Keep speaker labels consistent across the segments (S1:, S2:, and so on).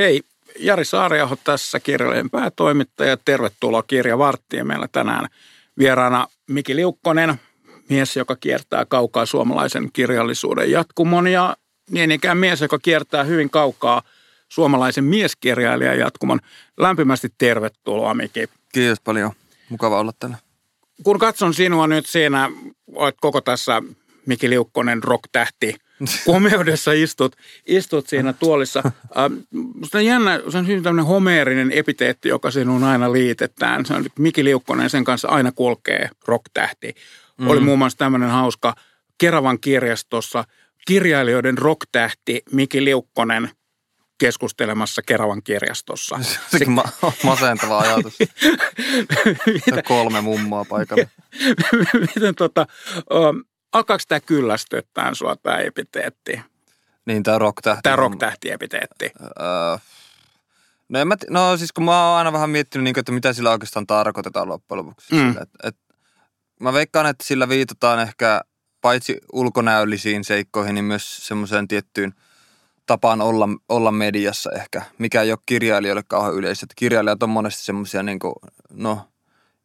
S1: Hei, Jari Saariaho tässä kirjailijan päätoimittaja. Tervetuloa Kirjavarttiin. Meillä tänään vieraana Miki Liukkonen, mies, joka kiertää kaukaa suomalaisen kirjallisuuden jatkumon ja niin ikään mies, joka kiertää hyvin kaukaa suomalaisen mieskirjailijan jatkumon. Lämpimästi tervetuloa, Miki.
S2: Kiitos paljon. Mukava olla täällä.
S1: Kun katson sinua nyt siinä, olet koko tässä Miki Liukkonen rock-tähti – komeudessa istut, istut siinä tuolissa. Musta on jännä, se on hyvin tämmöinen homeerinen epiteetti, joka sinuun aina liitetään. Se on Miki Liukkonen, sen kanssa aina kulkee rock-tähti. Mm. Oli muun muassa tämmöinen hauska Keravan kirjastossa kirjailijoiden rock-tähti Miki Liukkonen keskustelemassa Keravan kirjastossa.
S2: Se on ma- masentava ajatus. Mitä? Kolme mummoa paikalla.
S1: Miten tota, alkaako tämä kyllästyttää sua tämä epiteetti?
S2: Niin, tämä rock-tähti.
S1: Tämä rock-tähti-epiteetti. Öö,
S2: no, mä, no siis kun mä oon aina vähän miettinyt, niin kuin, että mitä sillä oikeastaan tarkoitetaan loppujen lopuksi. Mm. Sillä, et, et, mä veikkaan, että sillä viitataan ehkä paitsi ulkonäöllisiin seikkoihin, niin myös semmoiseen tiettyyn tapaan olla, olla mediassa ehkä, mikä ei ole kirjailijoille kauhean yleistä. Kirjailijat on monesti semmoisia, niin kuin, no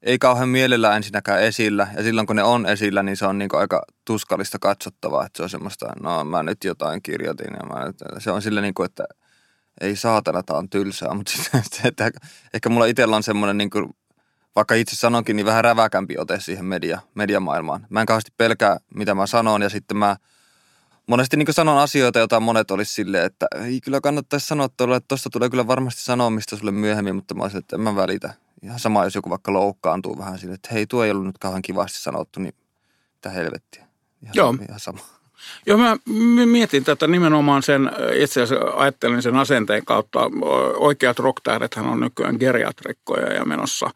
S2: ei kauhean mielellä ensinnäkään esillä. Ja silloin kun ne on esillä, niin se on niin aika tuskallista katsottavaa. Että se on semmoista, no mä nyt jotain kirjoitin. Ja mä nyt, se on sille niin kuin, että ei saatana, tää on tylsää. Mutta sitten, että ehkä mulla itsellä on semmoinen, niin kuin, vaikka itse sanonkin, niin vähän räväkämpi ote siihen media, mediamaailmaan. Mä en kauheasti pelkää, mitä mä sanon. Ja sitten mä monesti niin sanon asioita, joita monet olisi silleen, että ei kyllä kannattaisi sanoa tuolla, että tuosta tulee kyllä varmasti sanomista sulle myöhemmin, mutta mä olisin, että en mä välitä ihan sama, jos joku vaikka loukkaantuu vähän sille, että hei, tuo ei ollut nyt kauhean kivasti sanottu, niin mitä helvettiä. Ihan, Joo. Ihan sama.
S1: Joo, mä mietin tätä nimenomaan sen, itse asiassa ajattelin sen asenteen kautta. Oikeat rocktähdethän on nykyään geriatrikkoja ja menossa,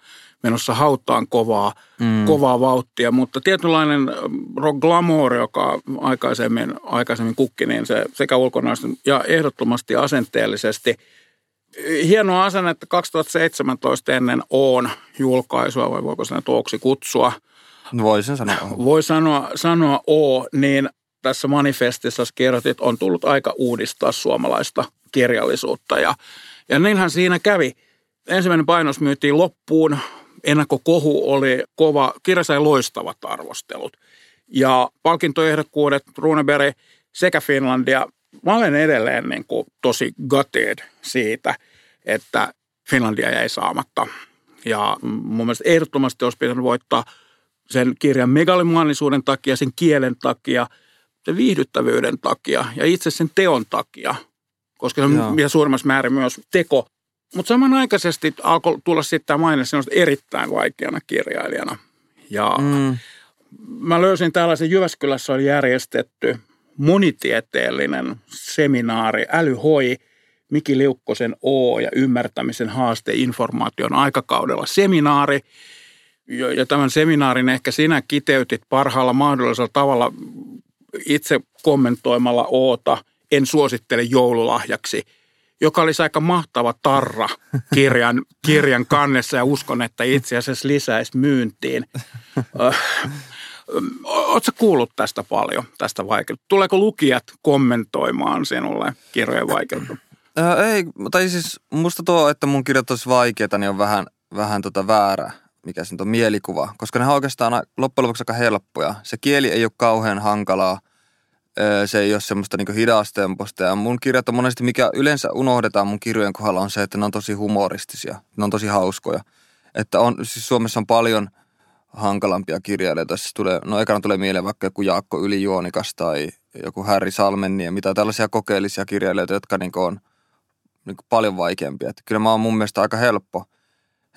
S1: menossa hautaan kovaa, mm. kovaa vauhtia, mutta tietynlainen rock glamour, joka aikaisemmin, aikaisemmin kukki, niin se sekä ulkonäöisesti ja ehdottomasti asenteellisesti – hienoa asennetta 2017 ennen Oon julkaisua, vai voiko sen tuoksi kutsua?
S2: No voisin sanoa.
S1: Voi sanoa, sanoa O, niin tässä manifestissa kirjoitit, on tullut aika uudistaa suomalaista kirjallisuutta. Ja, ja niinhän siinä kävi. Ensimmäinen painos myytiin loppuun. Ennakkokohu oli kova. Kirja sai loistavat arvostelut. Ja palkintoehdokkuudet Runeberg sekä Finlandia mä olen edelleen niin kuin tosi gutted siitä, että Finlandia jäi saamatta. Ja mun mielestä ehdottomasti olisi pitänyt voittaa sen kirjan megalimaanisuuden takia, sen kielen takia, sen viihdyttävyyden takia ja itse sen teon takia, koska se on mitä suurimmassa määrin myös teko. Mutta samanaikaisesti alkoi tulla sitten tämä maine erittäin vaikeana kirjailijana. Ja mm. mä löysin tällaisen, Jyväskylässä oli järjestetty monitieteellinen seminaari Älyhoi, Miki Liukkosen O ja ymmärtämisen haaste informaation aikakaudella seminaari. Ja tämän seminaarin ehkä sinä kiteytit parhaalla mahdollisella tavalla itse kommentoimalla Oota, en suosittele joululahjaksi, joka olisi aika mahtava tarra kirjan, kirjan kannessa ja uskon, että itse asiassa lisäisi myyntiin. Oletko kuullut tästä paljon, tästä vaikeutta? Tuleeko lukijat kommentoimaan sinulle kirjojen vaikeutta?
S2: Ää, ei, tai siis musta tuo, että mun kirjat olisi vaikeita, niin on vähän, vähän tota väärä, mikä se on mielikuva. Koska ne on oikeastaan loppujen lopuksi aika helppoja. Se kieli ei ole kauhean hankalaa. Se ei ole semmoista niin hidastemposta. Ja mun kirjat on monesti, mikä yleensä unohdetaan mun kirjojen kohdalla, on se, että ne on tosi humoristisia. Ne on tosi hauskoja. Että on, siis Suomessa on paljon – hankalampia kirjailijoita. Siis tulee, no ekana tulee mieleen vaikka joku Jaakko Ylijuonikas tai joku Harry Salmenni ja mitä tällaisia kokeellisia kirjailijoita, jotka niin on niin paljon vaikeampia. Että kyllä mä oon mun mielestä aika helppo,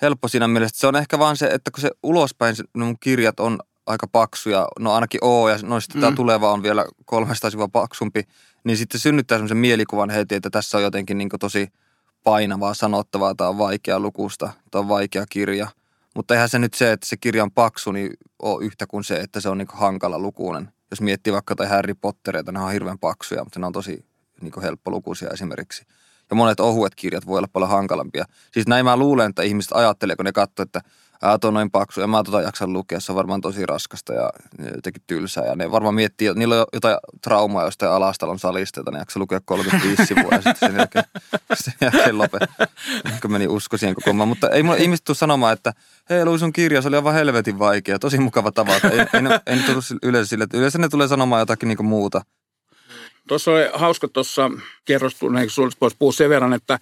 S2: helppo siinä mielessä. Se on ehkä vaan se, että kun se ulospäin se, no mun kirjat on aika paksuja, no ainakin oo ja no sitten mm. tämä tuleva on vielä 300 sivua paksumpi, niin sitten synnyttää semmoisen mielikuvan heti, että tässä on jotenkin niin tosi painavaa sanottavaa, tai on vaikea lukusta, tai on vaikea kirja – mutta eihän se nyt se, että se kirja on paksu, niin ole yhtä kuin se, että se on niin hankala lukuinen. Jos miettii vaikka tai Harry Pottereita, ne on hirveän paksuja, mutta ne on tosi niin helppolukuisia esimerkiksi. Ja monet ohuet kirjat voi olla paljon hankalampia. Siis näin mä luulen, että ihmiset ajattelee, kun ne katsoo, että ää, on noin paksu, ja mä tota jaksan lukea, se on varmaan tosi raskasta ja jotenkin tylsää. Ja ne varmaan miettii, niillä on jotain traumaa jostain alastalon salista, jota ne jaksaa lukea 35 sivua ja sitten sen jälkeen, sen jälkeen lopet. Ehkä meni usko siihen koko maan. Mutta ei mulle ihmiset tule sanomaan, että hei luin sun kirja, se oli aivan helvetin vaikea, tosi mukava tavata. Ei, ei, ei, ei nyt yleensä sille, että yleensä ne tulee sanomaan jotakin niinku muuta.
S1: Tuossa oli hauska tuossa kerrostuneen, sulle voisi puhua sen verran, että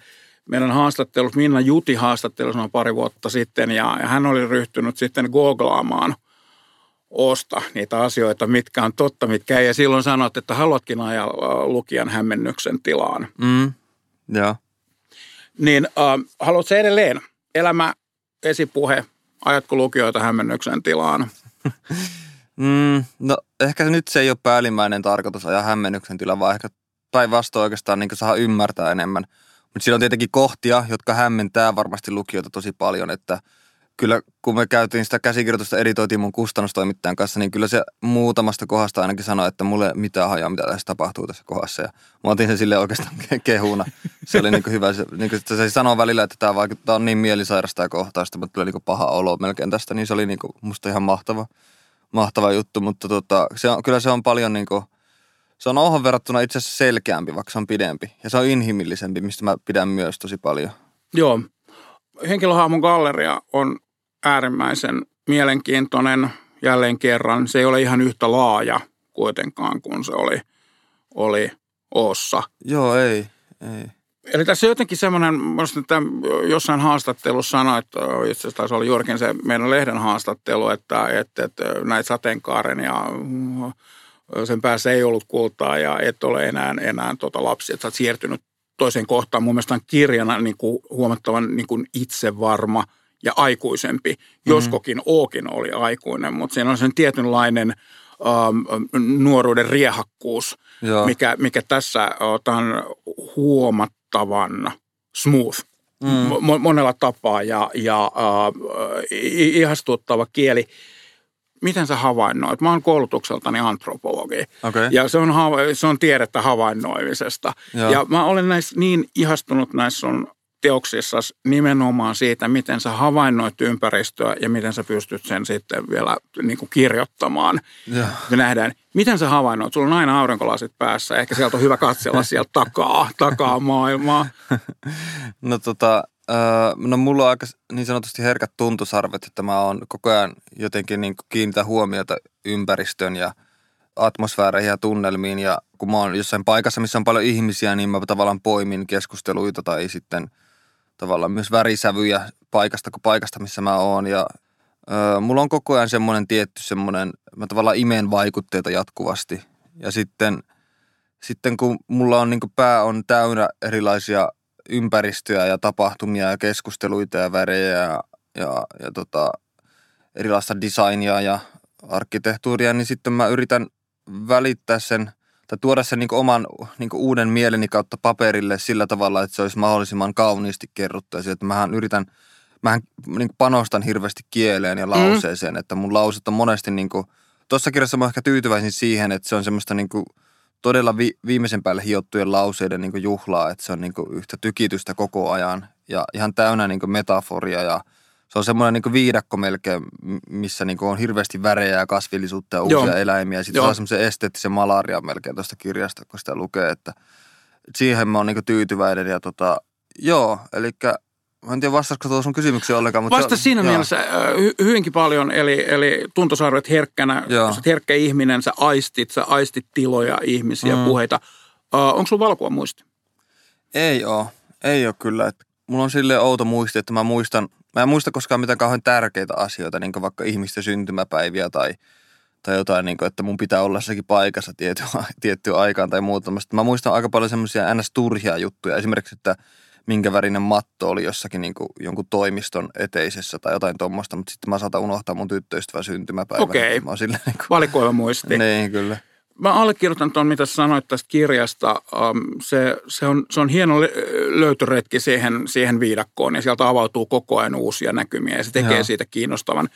S1: meidän haastattelussa, Minna Juti haastattelussa noin pari vuotta sitten, ja, ja hän oli ryhtynyt sitten googlaamaan osta niitä asioita, mitkä on totta, mitkä ei. Ja silloin sanoit, että haluatkin ajaa lukijan hämmennyksen tilaan.
S2: Mm, joo.
S1: Niin äh, haluatko edelleen elämä, esipuhe, ajatko lukijoita hämmennyksen tilaan?
S2: mm, no ehkä nyt se ei ole päällimmäinen tarkoitus ajaa hämmennyksen tilaan, vaan ehkä päinvastoin oikeastaan niin saa ymmärtää enemmän – mutta siinä on tietenkin kohtia, jotka hämmentää varmasti lukijoita tosi paljon, että kyllä kun me käytiin sitä käsikirjoitusta editoitiin mun kustannustoimittajan kanssa, niin kyllä se muutamasta kohdasta ainakin sanoi, että mulle mitään hajaa, mitä tässä tapahtuu tässä kohdassa. Ja mä otin sen sille oikeastaan kehuna. Se oli niin hyvä. Se, niin kuin, se sanoo välillä, että tämä, vaikka, tämä on niin mielisairasta ja kohtaista, mutta tulee niin paha olo melkein tästä, niin se oli niin kuin, musta ihan mahtava, mahtava juttu. Mutta tota, se on, kyllä se on paljon niin kuin, se on ohon verrattuna itse asiassa selkeämpi, vaikka se on pidempi. Ja se on inhimillisempi, mistä mä pidän myös tosi paljon.
S1: Joo. Henkilöhahmon galleria on äärimmäisen mielenkiintoinen jälleen kerran. Se ei ole ihan yhtä laaja kuitenkaan kuin se oli, oli Oossa.
S2: Joo, ei, ei.
S1: Eli tässä jotenkin semmoinen, että jossain haastattelussa sanoi, että itse asiassa taisi olla juurikin se meidän lehden haastattelu, että, että, että näitä sateenkaaren ja sen päässä ei ollut kultaa ja et ole enää, enää tota lapsi, että sä oot siirtynyt toiseen kohtaan. Mun mielestä on kirjana niin kuin huomattavan niin kuin itsevarma ja aikuisempi. Mm-hmm. Joskokin Ookin oli aikuinen, mutta siinä on sen tietynlainen ähm, nuoruuden riehakkuus, mikä, mikä tässä on huomattavan smooth mm. monella tapaa ja, ja äh, ihastuttava kieli miten sä havainnoit? Mä oon koulutukseltani antropologi.
S2: Okay.
S1: Ja se on, se on tiedettä havainnoimisesta. Joo. Ja mä olen näissä niin ihastunut näissä sun teoksissa nimenomaan siitä, miten sä havainnoit ympäristöä ja miten sä pystyt sen sitten vielä niin kuin kirjoittamaan. Ja. Me nähdään, miten sä havainnoit. Sulla on aina aurinkolasit päässä. Ehkä sieltä on hyvä katsella sieltä takaa, takaa maailmaa.
S2: No tota, no mulla on aika niin sanotusti herkät tuntusarvet, että mä oon koko ajan jotenkin niin kiinnitä huomiota ympäristön ja atmosfääreihin ja tunnelmiin. Ja kun mä oon jossain paikassa, missä on paljon ihmisiä, niin mä tavallaan poimin keskusteluita tai sitten tavallaan myös värisävyjä paikasta kuin paikasta, missä mä oon. Ja ö, mulla on koko ajan semmoinen tietty semmoinen, mä tavallaan imen vaikutteita jatkuvasti. Ja sitten, sitten kun mulla on niin pää on täynnä erilaisia ympäristöä ja tapahtumia ja keskusteluita ja värejä ja, ja, ja tota, erilaista designia ja arkkitehtuuria, niin sitten mä yritän välittää sen tai tuoda sen niin oman niin uuden mieleni kautta paperille sillä tavalla, että se olisi mahdollisimman kauniisti kerrottu. Ja että mähän yritän, mähän niin panostan hirveästi kieleen ja mm. lauseeseen, mm. että mun lauset on monesti niin kuin, tuossa kirjassa mä ehkä tyytyväisin siihen, että se on semmoista niin kuin todella vi, viimeisen päälle hiottujen lauseiden niin juhlaa, että se on niin yhtä tykitystä koko ajan ja ihan täynnä niin metaforia ja se on semmoinen niin viidakko melkein, missä niin on hirveästi värejä ja kasvillisuutta ja uusia Joo. eläimiä. Sitten Joo. saa semmoisen esteettisen malaria melkein tuosta kirjasta, kun sitä lukee, että, siihen mä oon niin tyytyväinen ja tota, joo, eli Mä en tiedä, vastasiko tuossa sun kysymyksiä ollenkaan.
S1: Mutta Vasta siinä joo. mielessä hy- hyvinkin paljon, eli, eli tuntosarvet herkkänä, joo. sä herkkä ihminen, sä aistit, sä aistit tiloja, ihmisiä, mm. puheita. Uh, onko sun valkua muisti?
S2: Ei oo, ei ole kyllä. Et mulla on silleen outo muisti, että mä muistan, mä en muista koskaan mitään kauhean tärkeitä asioita, niin kuin vaikka ihmisten syntymäpäiviä tai, tai jotain, niin kuin, että mun pitää olla jossakin paikassa tiettyä, tiettyä aikaan tai muuta. Mä muistan aika paljon semmoisia ns. turhia juttuja. Esimerkiksi, että minkä värinen matto oli jossakin niin kuin jonkun toimiston eteisessä tai jotain tuommoista, mutta sitten mä saatan unohtaa mun tyttöystävän syntymäpäivän.
S1: Okei, okay. niin kuin... valikoiva muisti.
S2: niin, kyllä.
S1: Mä allekirjoitan tuon, mitä sanoit tästä kirjasta. Se, se, on, se on hieno löytöretki siihen, siihen viidakkoon ja sieltä avautuu koko ajan uusia näkymiä ja se tekee Joo. siitä kiinnostavan.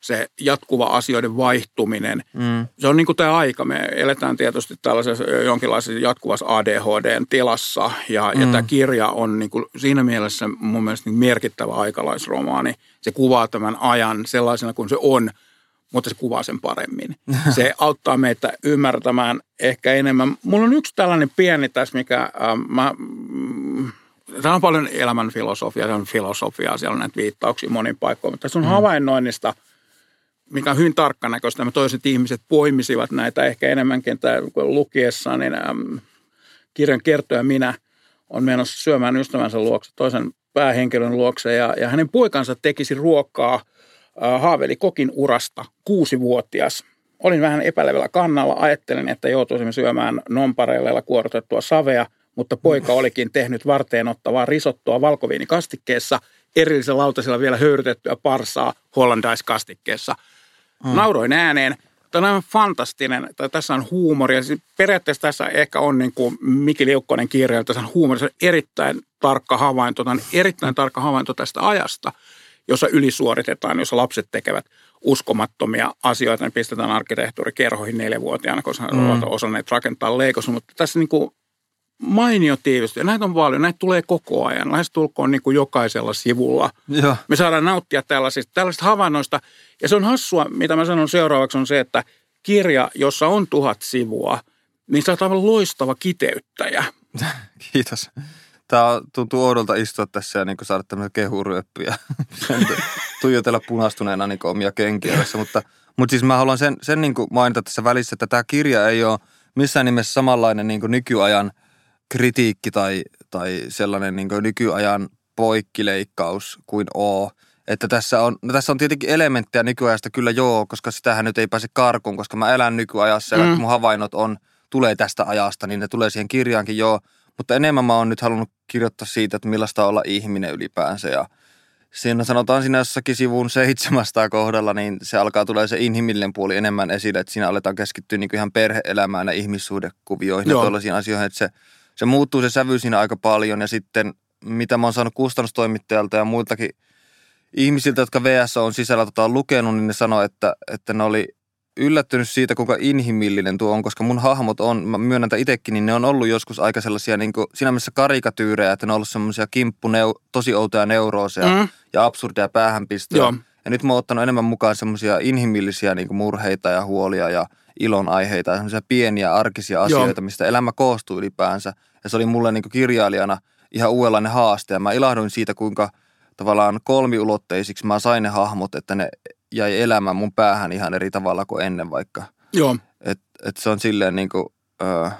S1: se jatkuva asioiden vaihtuminen. Mm. Se on niin kuin tämä aika. Me eletään tietysti tällaisessa jonkinlaisessa jatkuvassa ADHDn tilassa ja, mm. ja tämä kirja on niin kuin siinä mielessä mun mielestä niin merkittävä aikalaisromaani. Se kuvaa tämän ajan sellaisena kuin se on, mutta se kuvaa sen paremmin. Se auttaa meitä ymmärtämään ehkä enemmän. Mulla on yksi tällainen pieni tässä, mikä äh, mä... Mm, Tämä on paljon elämän filosofia, se on filosofiaa, siellä on näitä viittauksia monin paikkoihin, mutta tässä on mm. havainnoinnista – mikä on hyvin tarkkanäköistä. Me toiset ihmiset poimisivat näitä ehkä enemmänkin tai lukiessa, niin äm, kirjan kertoja minä on menossa syömään ystävänsä luokse, toisen päähenkilön luokse ja, ja hänen poikansa tekisi ruokaa, haaveli kokin urasta, kuusi-vuotias. Olin vähän epäilevällä kannalla, ajattelin, että joutuisimme syömään nompareilla kuorotettua savea, mutta poika olikin tehnyt varteen ottavaa risottoa valkoviinikastikkeessa, erillisellä lautasella vielä höyrytettyä parsaa hollandaiskastikkeessa – Mm. Nauroin ääneen. Tämä on fantastinen, tai tässä on huumoria. Siis periaatteessa tässä ehkä on niin kuin Miki Liukkonen kirja, tässä on huumoria. Se on erittäin tarkka havainto, on erittäin tarkka havainto tästä ajasta, jossa ylisuoritetaan, jossa lapset tekevät uskomattomia asioita. Ne pistetään arkkitehtuurikerhoihin neljävuotiaana, koska mm. ovat osanneet rakentaa leikossa. Mutta tässä niin kuin mainio tiivistyy. Näitä on paljon, näitä tulee koko ajan, lähestulkoon niin kuin jokaisella sivulla. Ja. Me saadaan nauttia tällaisista, tällaisista havainnoista. Ja se on hassua, mitä mä sanon seuraavaksi, on se, että kirja, jossa on tuhat sivua, niin sä oot aivan loistava kiteyttäjä.
S2: Kiitos. Tämä tuntuu oudolta istua tässä ja niin saada tämmöisiä kehuryöppyjä. tuijotella punastuneena niin omia kenkiä tässä, mutta, mutta siis mä haluan sen, sen niin mainita tässä välissä, että tämä kirja ei ole missään nimessä samanlainen niin nykyajan – kritiikki tai, tai sellainen niin nykyajan poikkileikkaus kuin oo. Että tässä on, no tässä on tietenkin elementtejä nykyajasta kyllä joo, koska sitähän nyt ei pääse karkuun, koska mä elän nykyajassa mm. ja mun havainnot on, tulee tästä ajasta, niin ne tulee siihen kirjaankin joo. Mutta enemmän mä oon nyt halunnut kirjoittaa siitä, että millaista olla ihminen ylipäänsä. Ja siinä sanotaan siinä jossakin sivun 700 kohdalla, niin se alkaa tulee se inhimillinen puoli enemmän esille, että siinä aletaan keskittyä niin ihan perhe-elämään ja ihmissuhdekuvioihin Joo. ja tuollaisiin asioihin, että se se muuttuu se sävy siinä aika paljon. Ja sitten mitä mä oon saanut kustannustoimittajalta ja muiltakin ihmisiltä, jotka VS on sisällä tota, lukenut, niin ne sanoi, että, että ne oli yllättynyt siitä, kuinka inhimillinen tuo on, koska mun hahmot on, mä myönnän itsekin, niin ne on ollut joskus aika sellaisia niin kuin, siinä mielessä karikatyyrejä, että ne on ollut semmoisia kimppu, tosi outoja neurooseja mm. ja absurdeja päähänpistoja. Joo. Ja nyt mä oon ottanut enemmän mukaan semmoisia inhimillisiä niin kuin murheita ja huolia ja ilonaiheita ja semmoisia pieniä arkisia asioita, Joo. mistä elämä koostuu ylipäänsä. Ja se oli mulle niin kirjailijana ihan uudenlainen haaste. Ja mä ilahduin siitä, kuinka tavallaan kolmiulotteisiksi mä sain ne hahmot, että ne jäi elämään mun päähän ihan eri tavalla kuin ennen vaikka.
S1: Joo.
S2: Et, et se on silleen niin kuin, äh,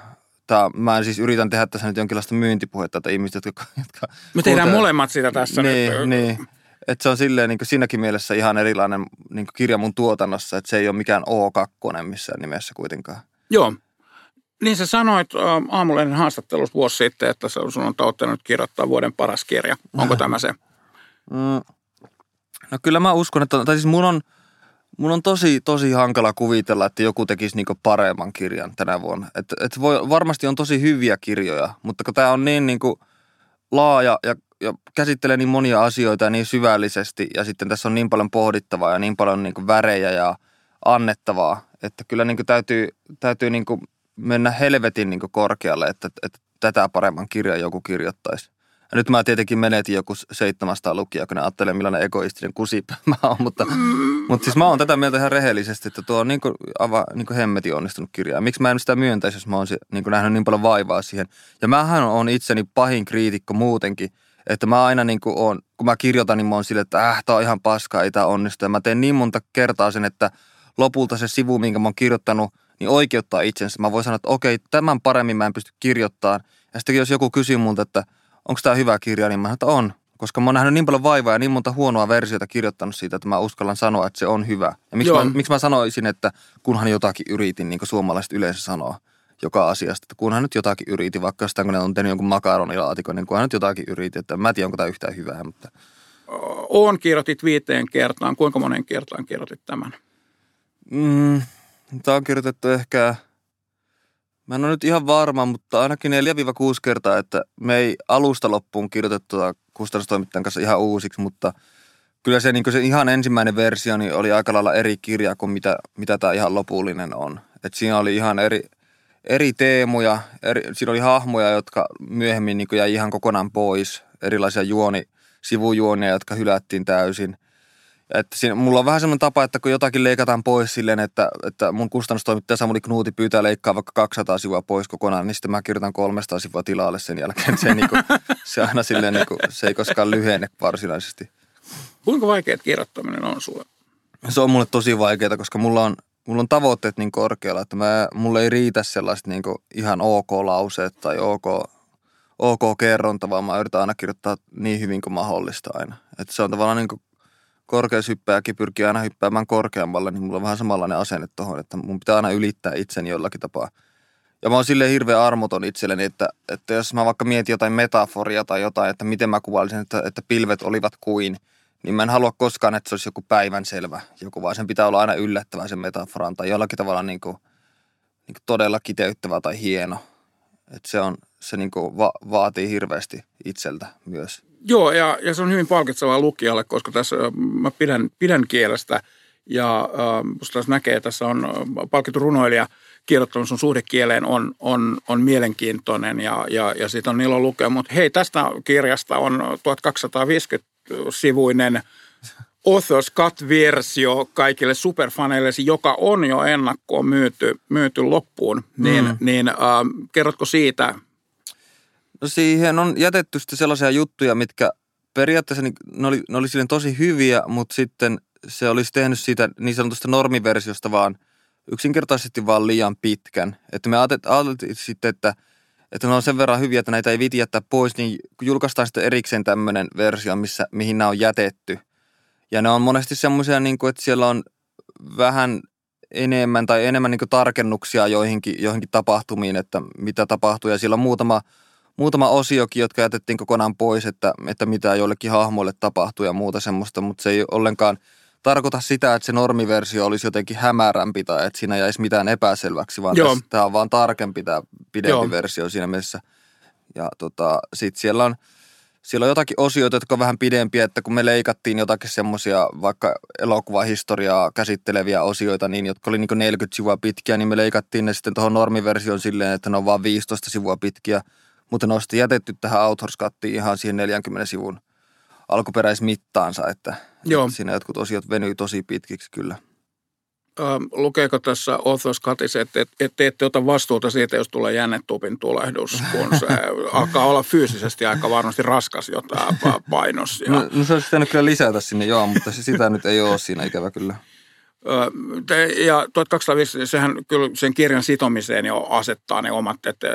S2: tää, mä siis yritän tehdä tässä nyt jonkinlaista myyntipuhetta, että ihmiset, jotka... jotka
S1: Me tehdään molemmat sitä tässä
S2: niin,
S1: nyt.
S2: Niin, että se on silleen niin siinäkin mielessä ihan erilainen niin kirja mun tuotannossa, että se ei ole mikään O2 missään nimessä kuitenkaan.
S1: Joo. Niin sä sanoit aamulehden haastattelussa vuosi sitten, että sun on tavoittanut kirjoittaa vuoden paras kirja. Onko tämä se?
S2: Mm. No kyllä mä uskon, että, tai siis mun on, mun on tosi, tosi hankala kuvitella, että joku tekisi niinku paremman kirjan tänä vuonna. Et, et voi, varmasti on tosi hyviä kirjoja, mutta tämä on niin niinku laaja ja ja käsittelee niin monia asioita niin syvällisesti ja sitten tässä on niin paljon pohdittavaa ja niin paljon niin kuin värejä ja annettavaa, että kyllä niin kuin täytyy, täytyy niin kuin mennä helvetin niin kuin korkealle, että, että tätä paremman kirjan joku kirjoittaisi. Ja nyt mä tietenkin menetin joku 700 lukijaa, kun ne ajattelee, millainen egoistinen kusipä mä oon. Mutta, mutta siis mä oon tätä mieltä ihan rehellisesti, että tuo on niin kuin, ava, niin kuin hemmetin onnistunut kirja. Miksi mä en sitä myöntäisi, jos mä oon niin kuin nähnyt niin paljon vaivaa siihen. Ja mähän on itseni pahin kriitikko muutenkin – että mä aina niin kuin on, kun mä kirjoitan, niin mä oon sille, että äh, tää on ihan paska, ei tää onnistu. Ja mä teen niin monta kertaa sen, että lopulta se sivu, minkä mä oon kirjoittanut, niin oikeuttaa itsensä. Mä voin sanoa, että okei, tämän paremmin mä en pysty kirjoittamaan. Ja sitten jos joku kysyy multa, että onko tämä hyvä kirja, niin mä että on. Koska mä oon nähnyt niin paljon vaivaa ja niin monta huonoa versiota kirjoittanut siitä, että mä uskallan sanoa, että se on hyvä. Ja miksi, mä, miksi mä sanoisin, että kunhan jotakin yritin, niin kuin suomalaiset yleensä sanoo joka asiasta. Että kunhan nyt jotakin yriti, vaikka jostain kun ne on tehnyt jonkun makaronilaatikon, niin kunhan nyt jotakin yriti. Että mä en tiedä, onko tämä yhtään hyvää, mutta...
S1: Oon kirjoitit viiteen kertaan. Kuinka monen kertaan kirjoitit tämän?
S2: Mm, tämä on kirjoitettu ehkä, mä en ole nyt ihan varma, mutta ainakin 4-6 kertaa, että me ei alusta loppuun kirjoitettu kustannustoimittajan kanssa ihan uusiksi, mutta kyllä se, niin se ihan ensimmäinen versio niin oli aika lailla eri kirja kuin mitä, mitä tämä ihan lopullinen on. Et siinä oli ihan eri, eri teemuja, eri, siinä oli hahmoja, jotka myöhemmin niin jäi ihan kokonaan pois, erilaisia juoni, sivujuonia, jotka hylättiin täysin. Että siinä, mulla on vähän semmoinen tapa, että kun jotakin leikataan pois silleen, että, että mun kustannustoimittaja Samuli Knuuti pyytää leikkaa vaikka 200 sivua pois kokonaan, niin sitten mä kirjoitan 300 sivua tilalle sen jälkeen. Se, niin kuin, se aina silleen, niin kuin, se ei koskaan lyhene varsinaisesti.
S1: Kuinka vaikeat kirjoittaminen on sulle?
S2: Se on mulle tosi vaikeaa, koska mulla on, mulla on tavoitteet niin korkealla, että mä, mulle ei riitä sellaista niin ihan ok-lauseet tai ok, ok kerronta, vaan mä yritän aina kirjoittaa niin hyvin kuin mahdollista aina. Että se on tavallaan niin kuin korkeushyppääjäkin pyrkii aina hyppäämään korkeammalle, niin mulla on vähän samanlainen asenne tuohon, että mun pitää aina ylittää itseni jollakin tapaa. Ja mä oon silleen hirveän armoton itselleni, että, että jos mä vaikka mietin jotain metaforia tai jotain, että miten mä kuvailisin, että, että pilvet olivat kuin, niin mä en halua koskaan, että se olisi joku päivänselvä joku, vaan sen pitää olla aina yllättävä sen metaforan tai jollakin tavalla niin kuin, niin kuin todella kiteyttävä tai hieno. Että se, on, se niin kuin va- vaatii hirveästi itseltä myös.
S1: Joo, ja, ja se on hyvin palkitsevaa lukijalle, koska tässä mä pidän, pidän kielestä ja äh, musta tässä näkee, tässä on palkittu runoilija kirjoittanut sun suhdekieleen on, on, on mielenkiintoinen ja, ja, ja siitä on ilo lukea. Mutta hei, tästä kirjasta on 1250-sivuinen Authors Cut-versio kaikille superfaneille, joka on jo ennakkoon myyty, myyty loppuun. Niin, mm. niin äh, kerrotko siitä
S2: No siihen on jätetty sitten sellaisia juttuja, mitkä periaatteessa niin, ne oli, ne oli silleen tosi hyviä, mutta sitten se olisi tehnyt siitä niin sanotusta normiversiosta vaan yksinkertaisesti vaan liian pitkän. Että me ajateltiin sitten, että, että ne on sen verran hyviä, että näitä ei viti jättää pois, niin julkaistaan sitten erikseen tämmöinen versio, missä, mihin nämä on jätetty. Ja ne on monesti semmoisia, niin kuin, että siellä on vähän enemmän tai enemmän niin tarkennuksia joihinkin, joihinkin tapahtumiin, että mitä tapahtuu. Ja siellä on muutama muutama osiokin, jotka jätettiin kokonaan pois, että, että mitä joillekin hahmoille tapahtuu ja muuta semmoista, mutta se ei ollenkaan tarkoita sitä, että se normiversio olisi jotenkin hämärämpi tai että siinä jäisi mitään epäselväksi, vaan tässä, tämä on vaan tarkempi tämä pidempi Joo. versio siinä mielessä. Ja tota, sitten siellä on, siellä on jotakin osioita, jotka on vähän pidempiä, että kun me leikattiin jotakin semmoisia vaikka elokuvahistoriaa käsitteleviä osioita, niin jotka oli niin 40 sivua pitkiä, niin me leikattiin ne sitten tuohon normiversioon silleen, että ne on vain 15 sivua pitkiä – mutta ne on sitten jätetty tähän Authorskattiin ihan siihen 40 sivun alkuperäismittaansa, että, Joo. että siinä jotkut osiot venyy tosi pitkiksi kyllä.
S1: Ähm, lukeeko tässä Authorskatissa, että et, et, te ette ota vastuuta siitä, jos tulee jännetupin tulehdus, kun se alkaa olla fyysisesti aika varmasti raskas jotain painos. Ja...
S2: No, no se olisi pitänyt kyllä lisätä sinne, joo, mutta sitä nyt ei ole siinä ikävä kyllä.
S1: Ja 1250, sehän kyllä sen kirjan sitomiseen jo asettaa ne omat että,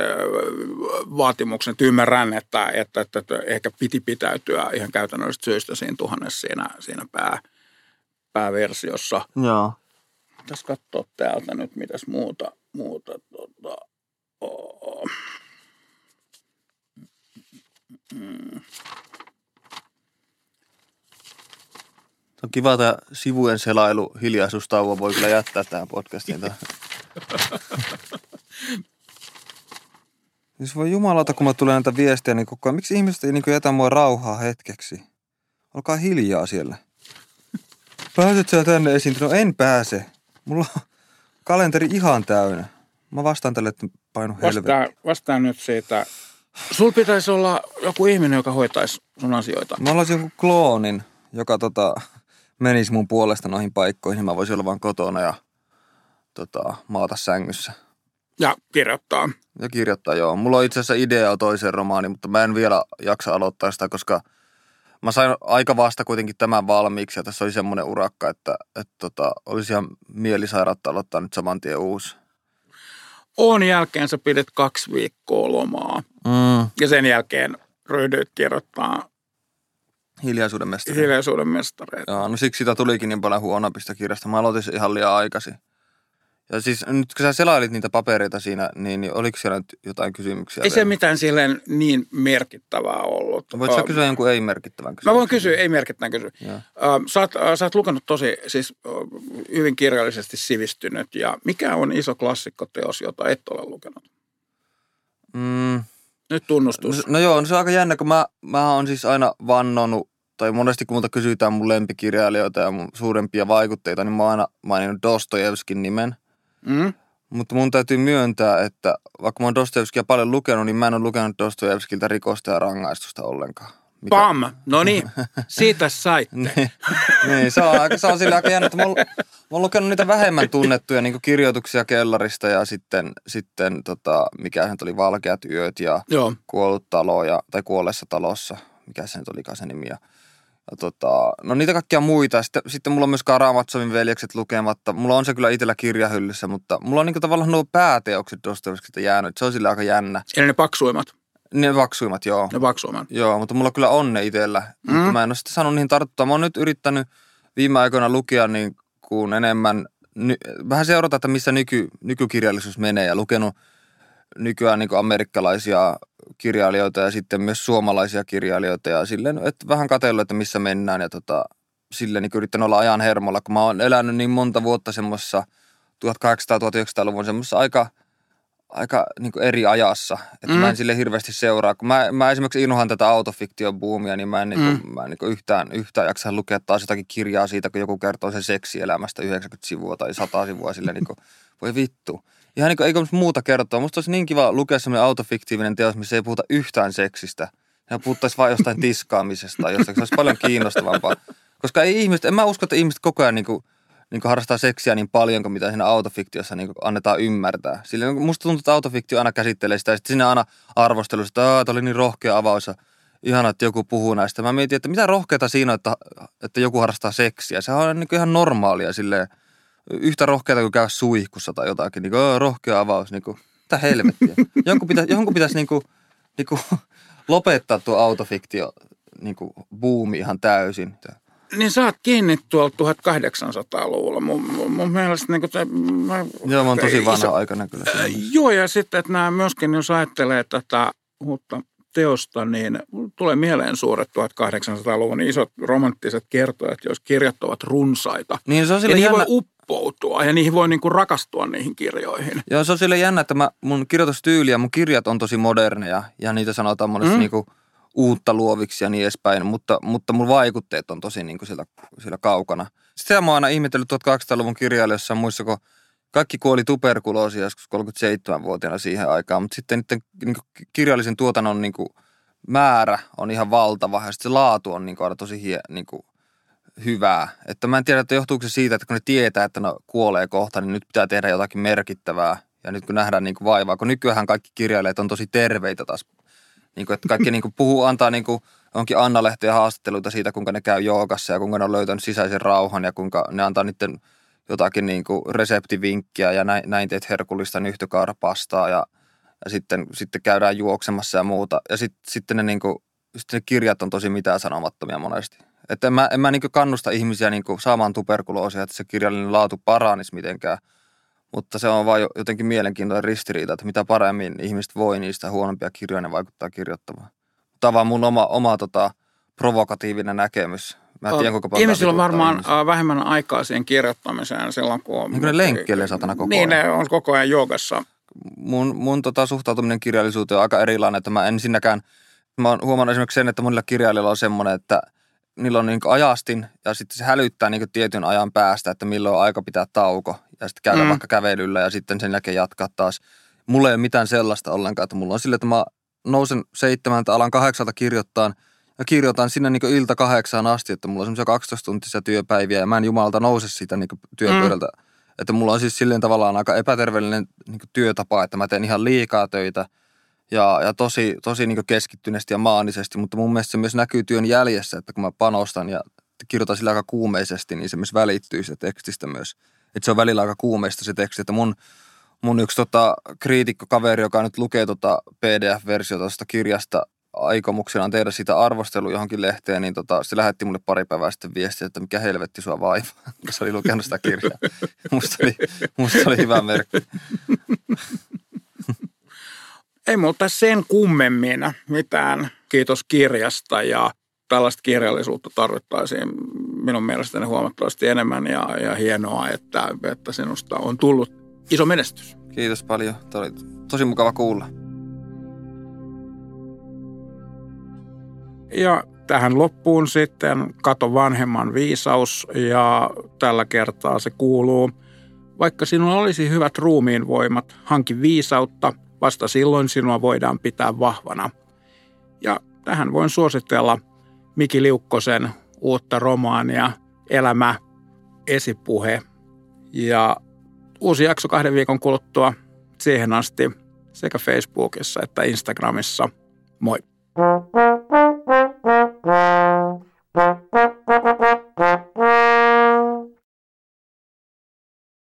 S1: vaatimukset. Ymmärrän, että, että, että, että ehkä piti pitäytyä ihan käytännöllisistä syistä siinä tuhannessa siinä, siinä pää, pääversiossa.
S2: Joo.
S1: Tässä katsoa täältä nyt, mitäs muuta, muuta tota, oh.
S2: mm. On kiva tämä sivujen selailu hiljaisuustauko voi kyllä jättää tähän podcastiin. Siis voi jumalata, kun mä tulee näitä viestejä, niin koko ajan, miksi ihmiset ei niin jätä mua rauhaa hetkeksi? Olkaa hiljaa siellä. Pääset sä tänne esiin? No en pääse. Mulla on kalenteri ihan täynnä. Mä vastaan tälle, että painu. Vastaan,
S1: vastaan nyt siitä. Sul pitäisi olla joku ihminen, joka hoitaisi sun asioita.
S2: Mä olisin joku kloonin, joka tota, menisi mun puolesta noihin paikkoihin, mä voisin olla vaan kotona ja tota, maata sängyssä.
S1: Ja kirjoittaa.
S2: Ja kirjoittaa, joo. Mulla on itse asiassa idea toiseen romaaniin, mutta mä en vielä jaksa aloittaa sitä, koska mä sain aika vasta kuitenkin tämän valmiiksi ja tässä oli semmoinen urakka, että, että tota, olisi ihan mielisairautta aloittaa nyt saman tien uusi.
S1: On jälkeen sä pidit kaksi viikkoa lomaa mm. ja sen jälkeen ryhdyit kirjoittaa
S2: Hiljaisuuden mestareita.
S1: Hiljaisuuden mestareita.
S2: Joo, no siksi sitä tulikin niin paljon huonompista kirjasta. Mä aloitin ihan liian aikaisin. Ja siis nyt kun sä selailit niitä papereita siinä, niin, niin oliko siellä nyt jotain kysymyksiä?
S1: Ei vielä? se mitään silleen niin merkittävää ollut.
S2: No voit sä kysyä jonkun ei-merkittävän
S1: kysymyksen? Mä voin kysyä ei-merkittävän kysymyksen. Sä oot, sä oot lukenut tosi siis hyvin kirjallisesti sivistynyt. Ja mikä on iso klassikkoteos, jota et ole lukenut?
S2: Mm,
S1: nyt tunnustus.
S2: No, no joo, no se on aika jännä, kun mä, mä oon siis aina vannonut tai monesti kun multa kysytään mun lempikirjailijoita ja mun suurempia vaikutteita, niin mä oon aina maininnut Dostojevskin nimen.
S1: Mm?
S2: Mutta mun täytyy myöntää, että vaikka mä oon Dostojevskia paljon lukenut, niin mä en ole lukenut Dostojevskilta rikosta ja rangaistusta ollenkaan.
S1: Pam! No niin, siitä saitte.
S2: niin, niin, se on, aika, se on sillä aika jännä, että mä oon, mä oon lukenut niitä vähemmän tunnettuja niin kirjoituksia kellarista ja sitten, sitten tota, mikä nyt oli, Valkeat yöt ja
S1: Joo.
S2: Kuollut talo ja, tai Kuolleessa talossa, mikä se nyt olikaan se nimi. Ja, ja tota, no niitä kaikkia muita. Sitten, sitten mulla on myös Karamatsovin veljekset lukematta. Mulla on se kyllä itsellä kirjahyllyssä, mutta mulla on niin tavallaan nuo pääteokset Dostojevskilta jäänyt. Se on sillä aika jännä.
S1: Eli ne paksuimmat.
S2: Ne paksuimmat, joo.
S1: Ne paksuimmat.
S2: Joo, mutta mulla kyllä on ne itsellä. Mm. Mutta mä en ole sitten saanut niihin tarttua. Mä oon nyt yrittänyt viime aikoina lukea niin kuin enemmän, ny, vähän seurata, että missä nyky, nykykirjallisuus menee ja lukenut nykyään niin kuin amerikkalaisia kirjailijoita ja sitten myös suomalaisia kirjailijoita ja silleen, että vähän katsellut, että missä mennään ja tota, silleen niin yrittänyt olla ajan hermolla, kun mä oon elänyt niin monta vuotta semmoisessa 1800-1900-luvun semmoisessa aika – aika niin eri ajassa, että mm. mä en sille hirveästi seuraa. Kun mä, mä esimerkiksi inhoan tätä autofiktion-buumia, niin mä en, mm. niin kuin, mä en niin kuin yhtään, yhtään jaksa lukea taas jotakin kirjaa siitä, kun joku kertoo sen seksielämästä 90 sivua tai 100 sivua sille niin kuin, voi vittu. Ihan niin kuin, eikö muuta kertoa. Musta olisi niin kiva lukea semmoinen autofiktiivinen teos, missä ei puhuta yhtään seksistä. Ja puhuttaisiin vain jostain tiskaamisesta tai jostain. Se olisi paljon kiinnostavampaa. Koska ei ihmiset, en mä usko, että ihmiset koko ajan niin kuin, niin kuin harrastaa seksiä niin paljon kuin mitä siinä autofiktiossa niin kuin annetaan ymmärtää. Sillä musta tuntuu, että autofiktio aina käsittelee sitä ja sitten siinä aina arvostelussa, että tämä oli niin rohkea avaus ja ihana, että joku puhuu näistä. Mä mietin, että mitä rohkeata siinä on, että, että joku harrastaa seksiä. Se on niin ihan normaalia silleen, yhtä rohkeata kuin käy suihkussa tai jotakin. Niin kuin, rohkea avaus, niin kuin, mitä helvettiä. Jonkun pitäisi, jonkun pitäisi niin kuin, niin kuin, lopettaa tuo autofiktio niin kuin, buumi ihan täysin.
S1: Niin sä oot kiinni tuolta 1800-luvulla. Mun, mun, mun mielestä niin se, mä,
S2: Joo, mä oon tosi vanha iso, aikana kyllä. Äh,
S1: joo, ja sitten, että nämä myöskin, jos ajattelee tätä uutta teosta, niin tulee mieleen suuret 1800-luvun isot romanttiset kertojat, jos kirjat ovat runsaita.
S2: Niin se on
S1: ja niihin
S2: jännä...
S1: voi uppoutua ja niihin voi niinku rakastua niihin kirjoihin.
S2: Joo, se on sille jännä, että mä, mun kirjoitustyyli ja mun kirjat on tosi moderneja ja niitä sanotaan monesti mm. niinku – uutta luoviksi ja niin edespäin, mutta, mutta mun vaikutteet on tosi niin kuin siellä, siellä kaukana. Sitten mä oon aina ihmetellyt 1800-luvun kirjailijoissa kun kaikki kuoli tuberkuloosia joskus 37-vuotiaana siihen aikaan, mutta sitten niiden niin kirjallisen tuotannon niin kuin määrä on ihan valtava ja sitten se laatu on niin kuin aina tosi hie, niin kuin hyvää. Että mä en tiedä, että johtuuko se siitä, että kun ne tietää, että ne kuolee kohta, niin nyt pitää tehdä jotakin merkittävää. Ja nyt kun nähdään niin kuin vaivaa, kun nykyään kaikki kirjailijat on tosi terveitä taas niin kuin, että kaikki niin kuin puhuu, antaa niin kuin, onkin Anna-lehtiä haastatteluita siitä, kuinka ne käy joogassa ja kuinka ne on löytänyt sisäisen rauhan ja kuinka ne antaa niiden jotakin niin kuin reseptivinkkiä ja näin, näin teet herkullista nyhtökaarapastaa ja, ja sitten, sitten käydään juoksemassa ja muuta. Ja sit, sitten ne, niin kuin, sitten ne kirjat on tosi mitään sanomattomia monesti. Että en mä, en mä niin kannusta ihmisiä niin saamaan tuberkuloosia, että se kirjallinen laatu paranisi mitenkään – mutta se on vain jotenkin mielenkiintoinen ristiriita, että mitä paremmin ihmiset voi, niistä huonompia kirjoja ne vaikuttaa kirjoittamaan. Tämä on vaan mun oma, oma tota, provokatiivinen näkemys. Mä en tiedä, kuinka
S1: paljon Ihmisillä on varmaan ihmisiä. vähemmän aikaa siihen kirjoittamiseen silloin, kun on...
S2: Niin kuin ne lenkkeilee satana koko
S1: niin, ajan. Niin, ne on koko ajan joogassa.
S2: Mun, mun tota, suhtautuminen kirjallisuuteen on aika erilainen, että mä en sinnäkään... Mä oon huomannut esimerkiksi sen, että monilla kirjailijoilla on semmoinen, että niillä on niin ajastin ja sitten se hälyttää niin tietyn ajan päästä, että milloin on aika pitää tauko ja sitten käydä mm. vaikka kävelyllä ja sitten sen jälkeen jatkaa taas. Mulla ei ole mitään sellaista ollenkaan, että mulla on sille, että mä nousen seitsemältä, alan kahdeksalta kirjoittaa ja kirjoitan sinne niin ilta kahdeksaan asti, että mulla on semmoisia 12 tuntisia työpäiviä ja mä en jumalta nouse siitä niin työpöydältä. Mm. Että mulla on siis silleen tavallaan aika epäterveellinen niin työtapa, että mä teen ihan liikaa töitä ja, ja tosi, tosi niin keskittyneesti ja maanisesti, mutta mun mielestä se myös näkyy työn jäljessä, että kun mä panostan ja kirjoitan sillä aika kuumeisesti, niin se myös välittyy se tekstistä myös että se on välillä aika kuumeista se teksti, että mun, mun yksi tota, kriitikkokaveri, joka nyt lukee tota PDF-versiota tuosta kirjasta, aikomuksena on tehdä sitä arvostelu johonkin lehteen, niin tota, se lähetti mulle pari päivää sitten viestiä, että mikä helvetti sua vaivaa, kun se oli lukenut sitä kirjaa. musta, oli, musta oli hyvä merkki.
S1: Ei multa sen kummemmin mitään. Kiitos kirjasta ja tällaista kirjallisuutta tarvittaisiin minun mielestäni huomattavasti enemmän ja, ja hienoa, että, että sinusta on tullut iso menestys.
S2: Kiitos paljon. Tämä oli tosi mukava kuulla.
S1: Ja tähän loppuun sitten Kato vanhemman viisaus ja tällä kertaa se kuuluu. Vaikka sinulla olisi hyvät ruumiin voimat, hanki viisautta, vasta silloin sinua voidaan pitää vahvana. Ja tähän voin suositella Miki Liukkosen uutta romaania Elämä, esipuhe. Ja uusi jakso kahden viikon kuluttua siihen asti sekä Facebookissa että Instagramissa. Moi!